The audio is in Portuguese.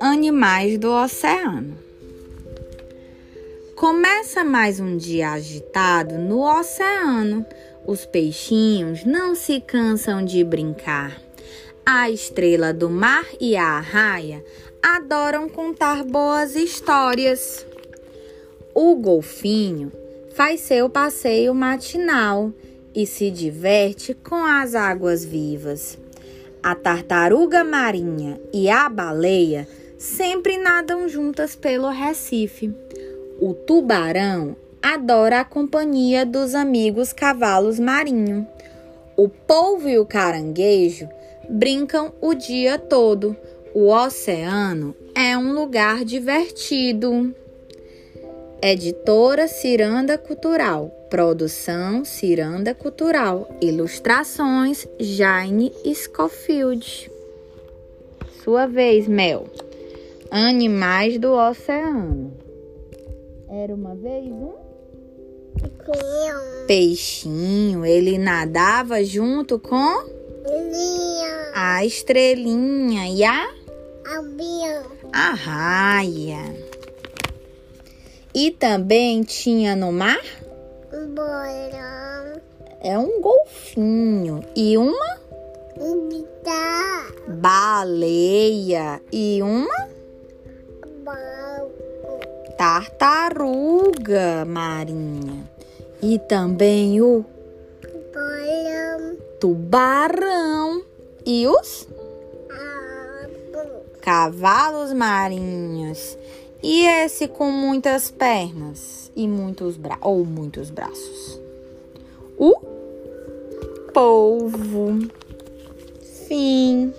Animais do oceano. Começa mais um dia agitado no oceano. Os peixinhos não se cansam de brincar. A estrela do mar e a arraia adoram contar boas histórias. O golfinho faz seu passeio matinal e se diverte com as águas vivas. A tartaruga marinha e a baleia sempre nadam juntas pelo Recife. O tubarão adora a companhia dos amigos cavalos marinhos. O polvo e o caranguejo brincam o dia todo. O oceano é um lugar divertido. Editora Ciranda Cultural. Produção Ciranda Cultural. Ilustrações Jane Schofield. Sua vez, Mel. Animais do oceano. Era uma vez um peixinho. Ele nadava junto com a estrelinha e a a raia. E também tinha no mar? É um golfinho. E uma? Baleia. E uma? Tartaruga marinha. E também o tubarão. E os? Cavalos marinhos e esse com muitas pernas e muitos bra ou muitos braços. O polvo fim